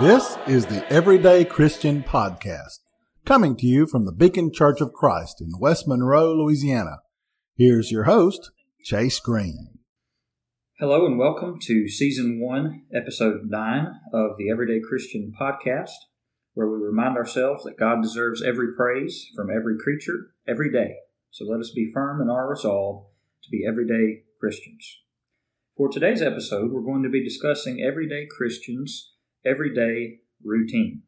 This is the Everyday Christian Podcast, coming to you from the Beacon Church of Christ in West Monroe, Louisiana. Here's your host, Chase Green. Hello and welcome to Season 1, Episode 9 of the Everyday Christian Podcast, where we remind ourselves that God deserves every praise from every creature every day. So let us be firm in our resolve to be everyday Christians. For today's episode, we're going to be discussing everyday Christians' everyday routine.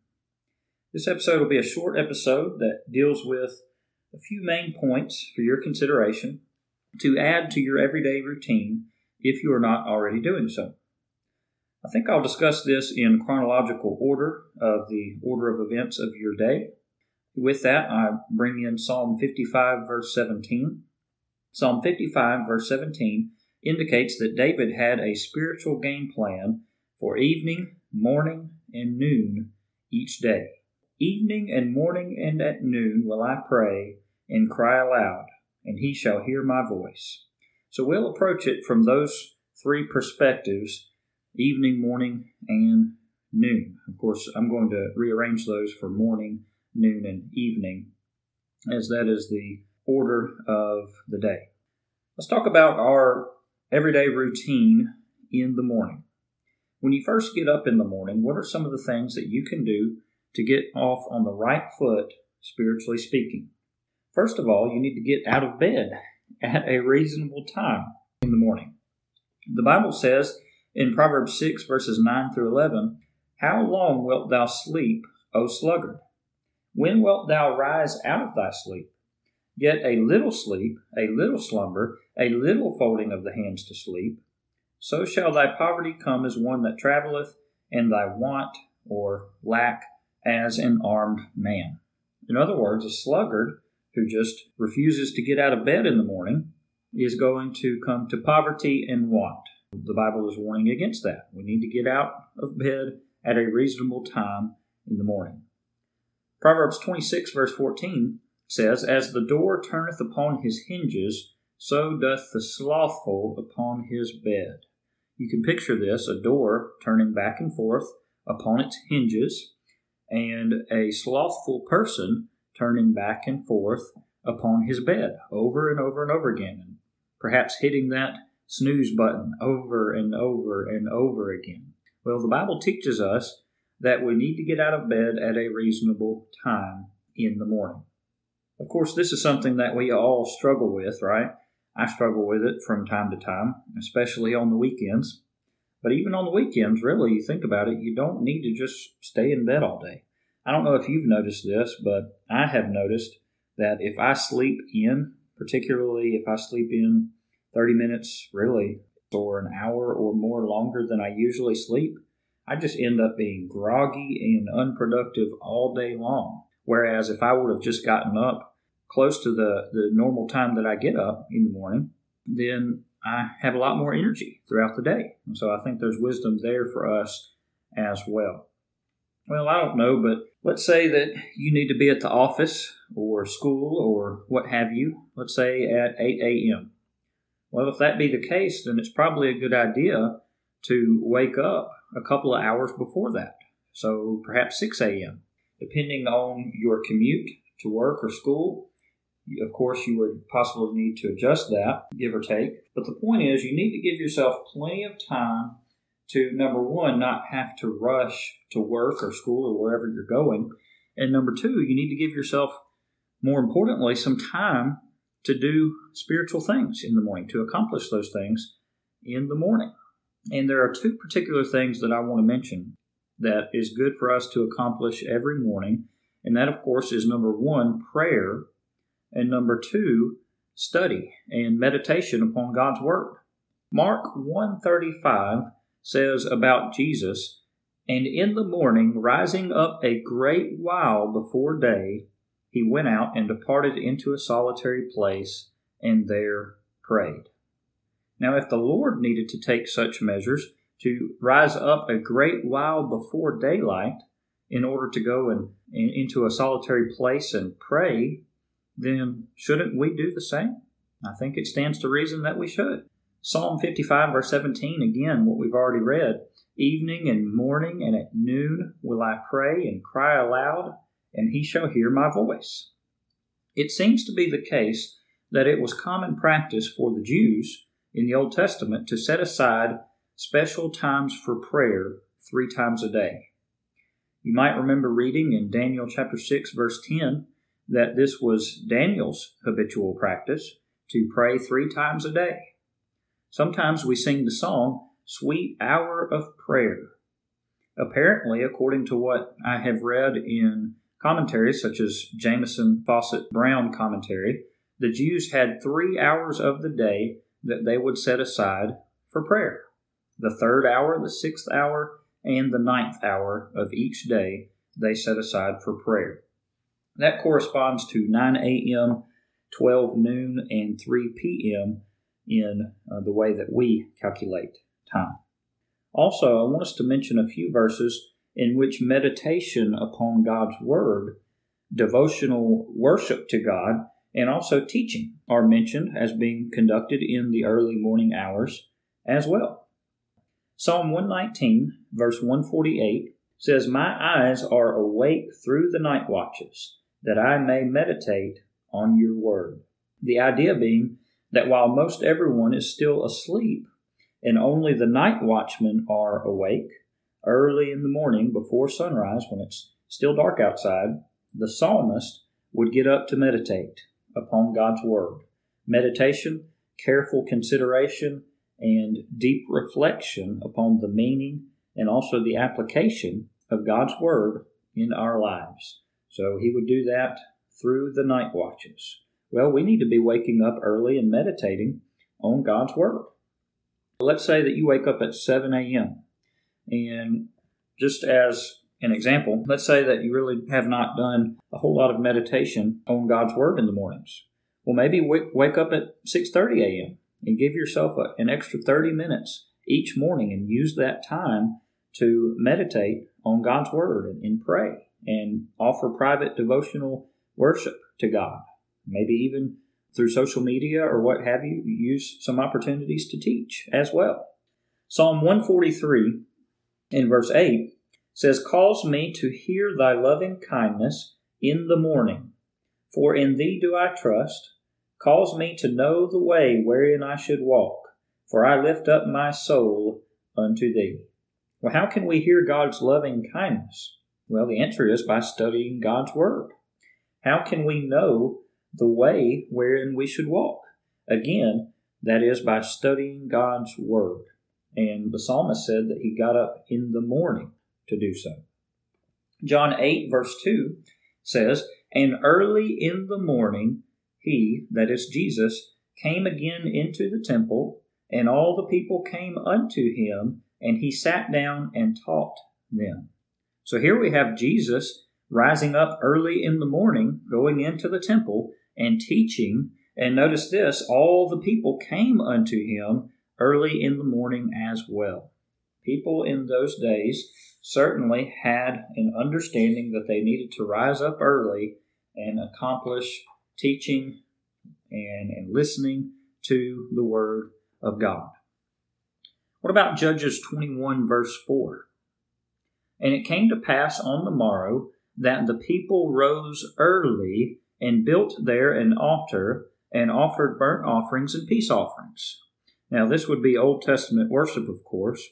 This episode will be a short episode that deals with a few main points for your consideration to add to your everyday routine if you are not already doing so. I think I'll discuss this in chronological order of the order of events of your day. With that, I bring in Psalm 55, verse 17. Psalm 55, verse 17 indicates that David had a spiritual game plan for evening, morning, and noon each day. Evening and morning and at noon will I pray and cry aloud, and he shall hear my voice. So we'll approach it from those three perspectives evening, morning, and noon. Of course, I'm going to rearrange those for morning, noon, and evening, as that is the order of the day. Let's talk about our everyday routine in the morning. When you first get up in the morning, what are some of the things that you can do to get off on the right foot, spiritually speaking? First of all, you need to get out of bed at a reasonable time in the morning. The Bible says in Proverbs 6, verses 9 through 11, How long wilt thou sleep, O sluggard? When wilt thou rise out of thy sleep? Yet a little sleep, a little slumber, a little folding of the hands to sleep, so shall thy poverty come as one that travelleth, and thy want or lack as an armed man. In other words, a sluggard who just refuses to get out of bed in the morning is going to come to poverty and want. The Bible is warning against that. We need to get out of bed at a reasonable time in the morning. Proverbs 26, verse 14 says, As the door turneth upon his hinges, so doth the slothful upon his bed. You can picture this a door turning back and forth upon its hinges, and a slothful person turning back and forth upon his bed over and over and over again, and perhaps hitting that snooze button over and over and over again. Well, the Bible teaches us that we need to get out of bed at a reasonable time in the morning. Of course, this is something that we all struggle with, right? I struggle with it from time to time, especially on the weekends. But even on the weekends, really, you think about it, you don't need to just stay in bed all day. I don't know if you've noticed this, but I have noticed that if I sleep in, particularly if I sleep in 30 minutes, really, or an hour or more longer than I usually sleep, I just end up being groggy and unproductive all day long. Whereas if I would have just gotten up close to the, the normal time that I get up in the morning, then I have a lot more energy throughout the day. And so I think there's wisdom there for us as well. Well, I don't know, but let's say that you need to be at the office or school or what have you, let's say at 8 a.m. Well, if that be the case, then it's probably a good idea to wake up a couple of hours before that. So perhaps 6 a.m. Depending on your commute to work or school, of course, you would possibly need to adjust that, give or take. But the point is, you need to give yourself plenty of time to number one, not have to rush to work or school or wherever you're going. And number two, you need to give yourself, more importantly, some time to do spiritual things in the morning, to accomplish those things in the morning. And there are two particular things that I want to mention that is good for us to accomplish every morning. And that, of course, is number one, prayer, and number two, study and meditation upon God's Word. Mark 135 says about Jesus, And in the morning, rising up a great while before day, he went out and departed into a solitary place, and there prayed. Now, if the Lord needed to take such measures to rise up a great while before daylight in order to go and, into a solitary place and pray, then shouldn't we do the same? I think it stands to reason that we should. Psalm 55, verse 17, again, what we've already read, Evening and morning and at noon will I pray and cry aloud, and he shall hear my voice. It seems to be the case that it was common practice for the Jews in the Old Testament to set aside special times for prayer three times a day. You might remember reading in Daniel chapter 6 verse 10 that this was Daniel's habitual practice to pray three times a day. Sometimes we sing the song, Sweet Hour of Prayer. Apparently, according to what I have read in commentaries such as Jamieson Fausset Brown commentary, the Jews had three hours of the day that they would set aside for prayer the third hour, the sixth hour, and the ninth hour of each day they set aside for prayer. That corresponds to 9 a.m., 12 noon, and 3 p.m. in uh, the way that we calculate time. Also, I want us to mention a few verses in which meditation upon God's Word, devotional worship to God, and also teaching are mentioned as being conducted in the early morning hours as well. Psalm 119, verse 148 says, My eyes are awake through the night watches, that I may meditate on your word. The idea being that while most everyone is still asleep, and only the night watchmen are awake, early in the morning before sunrise, when it's still dark outside, the psalmist would get up to meditate upon God's word. Meditation, careful consideration, and deep reflection upon the meaning and also the application of God's Word in our lives. So he would do that through the night watches. Well, we need to be waking up early and meditating on God's Word. Let's say that you wake up at 7 a.m. And just as an example, let's say that you really have not done a whole lot of meditation on God's Word in the mornings. Well, maybe wake up at 6:30 a.m and give yourself an extra 30 minutes each morning and use that time to meditate on God's Word and pray and offer private devotional worship to God. Maybe even through social media or what have you, use some opportunities to teach as well. Psalm 143 in verse 8 says, Cause me to hear thy loving kindness in the morning, for in thee do I trust. Cause me to know the way wherein I should walk, for I lift up my soul unto thee. Well, how can we hear God's loving kindness? Well, the answer is by studying God's Word. How can we know the way wherein we should walk? Again, that is by studying God's Word. And the psalmist said that he got up in the morning to do so. John 8, verse 2 says, And early in the morning he, that is Jesus, came again into the temple, and all the people came unto him, and he sat down and taught them. So here we have Jesus rising up early in the morning, going into the temple and teaching. And notice this all the people came unto him early in the morning as well. People in those days certainly had an understanding that they needed to rise up early and accomplish teaching and, and listening to the Word of God. What about Judges 21, verse 4? And it came to pass on the morrow that the people rose early and built there an altar and offered burnt offerings and peace offerings. Now, this would be Old Testament worship, of course,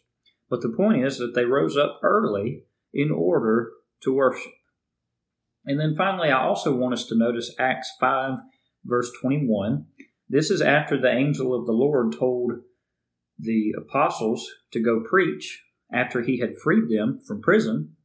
but the point is that they rose up early in order to worship. And then finally, I also want us to notice Acts 5, verse 21. This is after the angel of the Lord told the apostles to go preach after he had freed them from prison.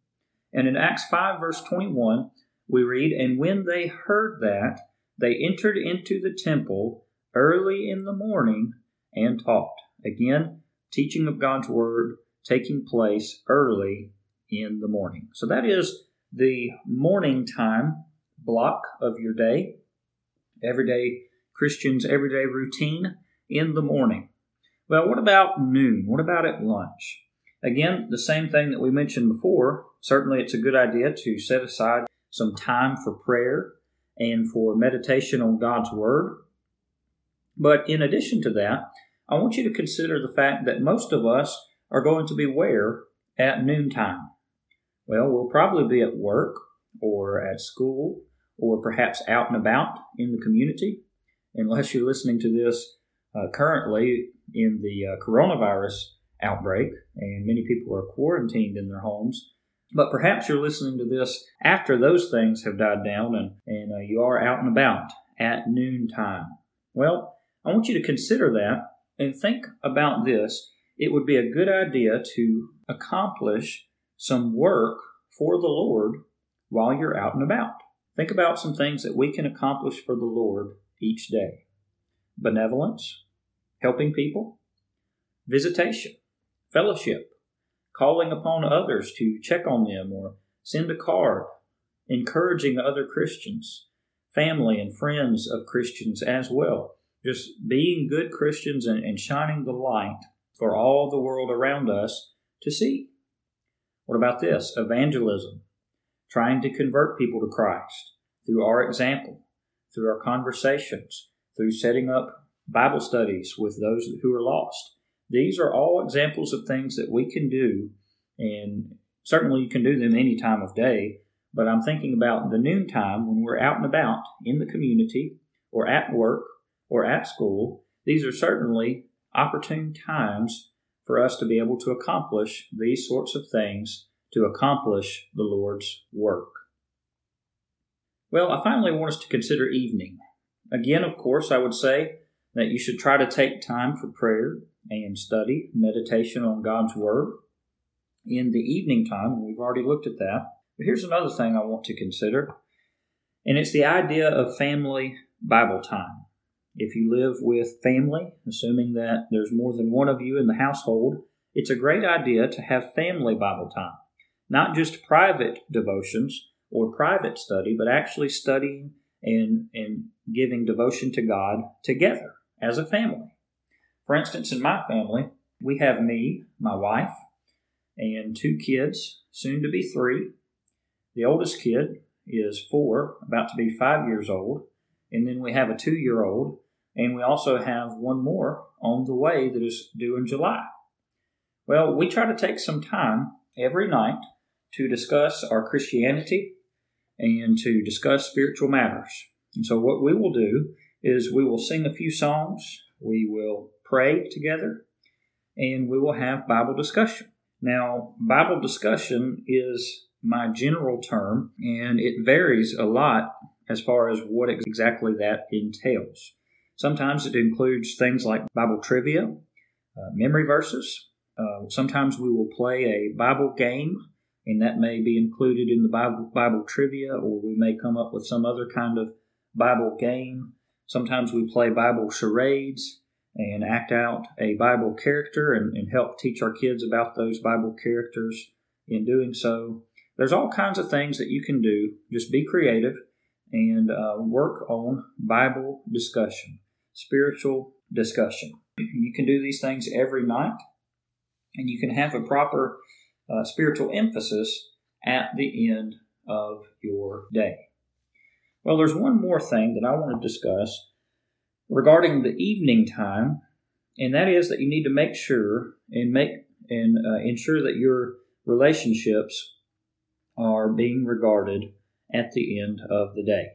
And in Acts 5, verse 21, we read, And when they heard that, they entered into the temple early in the morning and taught. Again, teaching of God's word taking place early in the morning. So that is the morning time block of your day, everyday Christians' everyday routine in the morning. Well, what about noon? What about at lunch? Again, the same thing that we mentioned before. Certainly, it's a good idea to set aside some time for prayer and for meditation on God's Word. But in addition to that, I want you to consider the fact that most of us are going to be where at noontime? Well, we'll probably be at work or at school or perhaps out and about in the community. Unless you're listening to this uh, currently in the uh, coronavirus outbreak and many people are quarantined in their homes. But perhaps you're listening to this after those things have died down and, and uh, you are out and about at noontime. Well, I want you to consider that and think about this. It would be a good idea to accomplish some work for the Lord while you're out and about. Think about some things that we can accomplish for the Lord each day benevolence, helping people, visitation, fellowship, calling upon others to check on them or send a card, encouraging other Christians, family and friends of Christians as well. Just being good Christians and, and shining the light for all the world around us to see. What about this? Evangelism, trying to convert people to Christ through our example, through our conversations, through setting up Bible studies with those who are lost. These are all examples of things that we can do, and certainly you can do them any time of day. But I'm thinking about the noontime when we're out and about in the community, or at work, or at school. These are certainly opportune times for us to be able to accomplish these sorts of things to accomplish the Lord's work. Well, I finally want us to consider evening. Again, of course, I would say that you should try to take time for prayer and study, meditation on God's Word in the evening time. We've already looked at that. But here's another thing I want to consider, and it's the idea of family Bible time. If you live with family, assuming that there's more than one of you in the household, it's a great idea to have family Bible time. Not just private devotions or private study, but actually studying and, and giving devotion to God together as a family. For instance, in my family, we have me, my wife, and two kids, soon to be three. The oldest kid is four, about to be five years old, and then we have a two year old, and we also have one more on the way that is due in July. Well, we try to take some time every night to discuss our Christianity and to discuss spiritual matters. And so, what we will do is we will sing a few songs, we will pray together, and we will have Bible discussion. Now, Bible discussion is my general term, and it varies a lot as far as what exactly that entails. Sometimes it includes things like Bible trivia, uh, memory verses. Uh, sometimes we will play a Bible game, and that may be included in the Bible, Bible trivia, or we may come up with some other kind of Bible game. Sometimes we play Bible charades and act out a Bible character and, and help teach our kids about those Bible characters in doing so. There's all kinds of things that you can do. Just be creative and uh, work on Bible discussion, spiritual discussion. You can do these things every night, and you can have a proper uh, spiritual emphasis at the end of your day. Well, there's one more thing that I want to discuss regarding the evening time, and that is that you need to make sure and make and uh, ensure that your relationships are being regarded at the end of the day.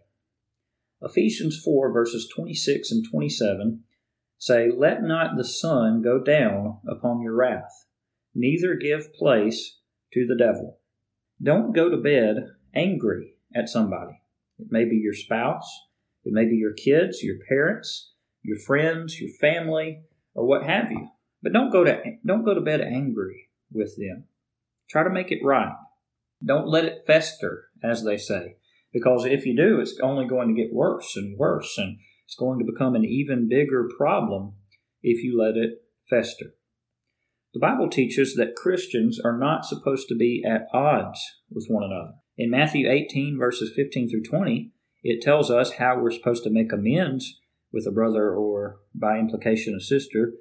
Ephesians 4, verses 26 and 27 say, Let not the sun go down upon your wrath, neither give place to the devil. Don't go to bed angry at somebody. It may be your spouse, it may be your kids, your parents, your friends, your family, or what have you. But don't go to don't go to bed angry with them. Try to make it right. Don't let it fester, as they say, because if you do, it's only going to get worse and worse, and it's going to become an even bigger problem if you let it fester. The Bible teaches that Christians are not supposed to be at odds with one another. In Matthew 18, verses 15 through 20, it tells us how we're supposed to make amends with a brother or, by implication, a sister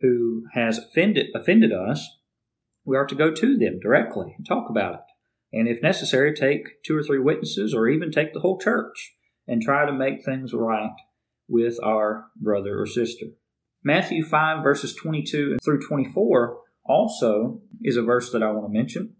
who has offended, offended us. We are to go to them directly and talk about it. And if necessary, take two or three witnesses or even take the whole church and try to make things right with our brother or sister. Matthew 5, verses 22 through 24 also is a verse that I want to mention.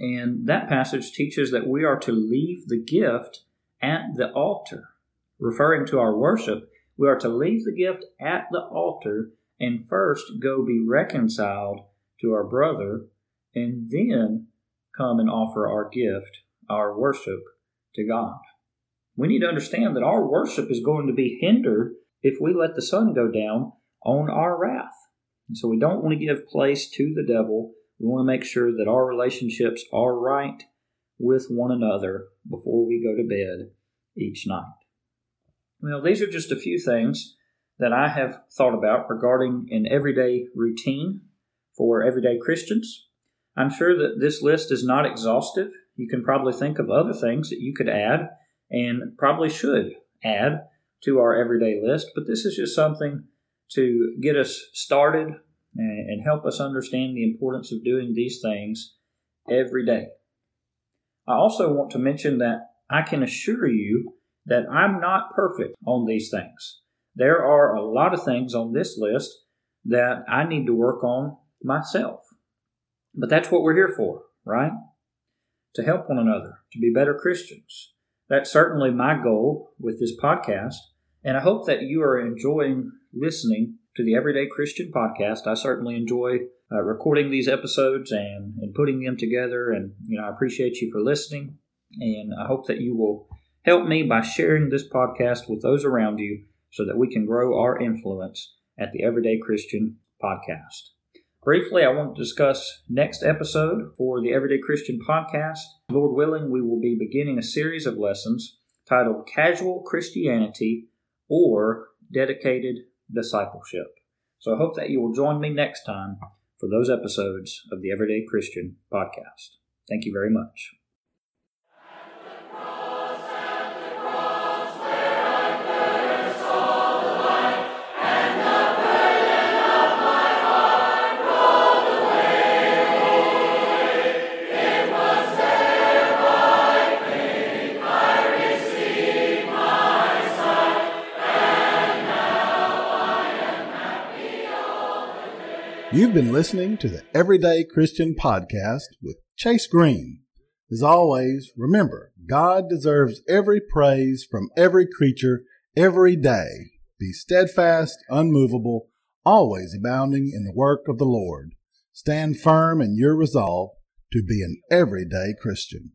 And that passage teaches that we are to leave the gift at the altar. Referring to our worship, we are to leave the gift at the altar and first go be reconciled to our brother and then come and offer our gift, our worship to God. We need to understand that our worship is going to be hindered if we let the sun go down on our wrath. And so we don't want to give place to the devil. We want to make sure that our relationships are right with one another before we go to bed each night. Well, these are just a few things that I have thought about regarding an everyday routine for everyday Christians. I'm sure that this list is not exhaustive. You can probably think of other things that you could add and probably should add to our everyday list, but this is just something to get us started and help us understand the importance of doing these things every day. I also want to mention that I can assure you that I'm not perfect on these things. There are a lot of things on this list that I need to work on myself. But that's what we're here for, right? To help one another, to be better Christians. That's certainly my goal with this podcast. And I hope that you are enjoying listening to the Everyday Christian podcast. I certainly enjoy uh, recording these episodes and, and putting them together. And, you know, I appreciate you for listening. And I hope that you will help me by sharing this podcast with those around you so that we can grow our influence at the Everyday Christian podcast. Briefly, I want to discuss next episode for the Everyday Christian podcast. Lord willing, we will be beginning a series of lessons titled Casual Christianity or Dedicated Discipleship. So I hope that you will join me next time for those episodes of the Everyday Christian podcast. Thank you very much. You've been listening to the Everyday Christian Podcast with Chase Green. As always, remember, God deserves every praise from every creature every day. Be steadfast, unmovable, always abounding in the work of the Lord. Stand firm in your resolve to be an everyday Christian.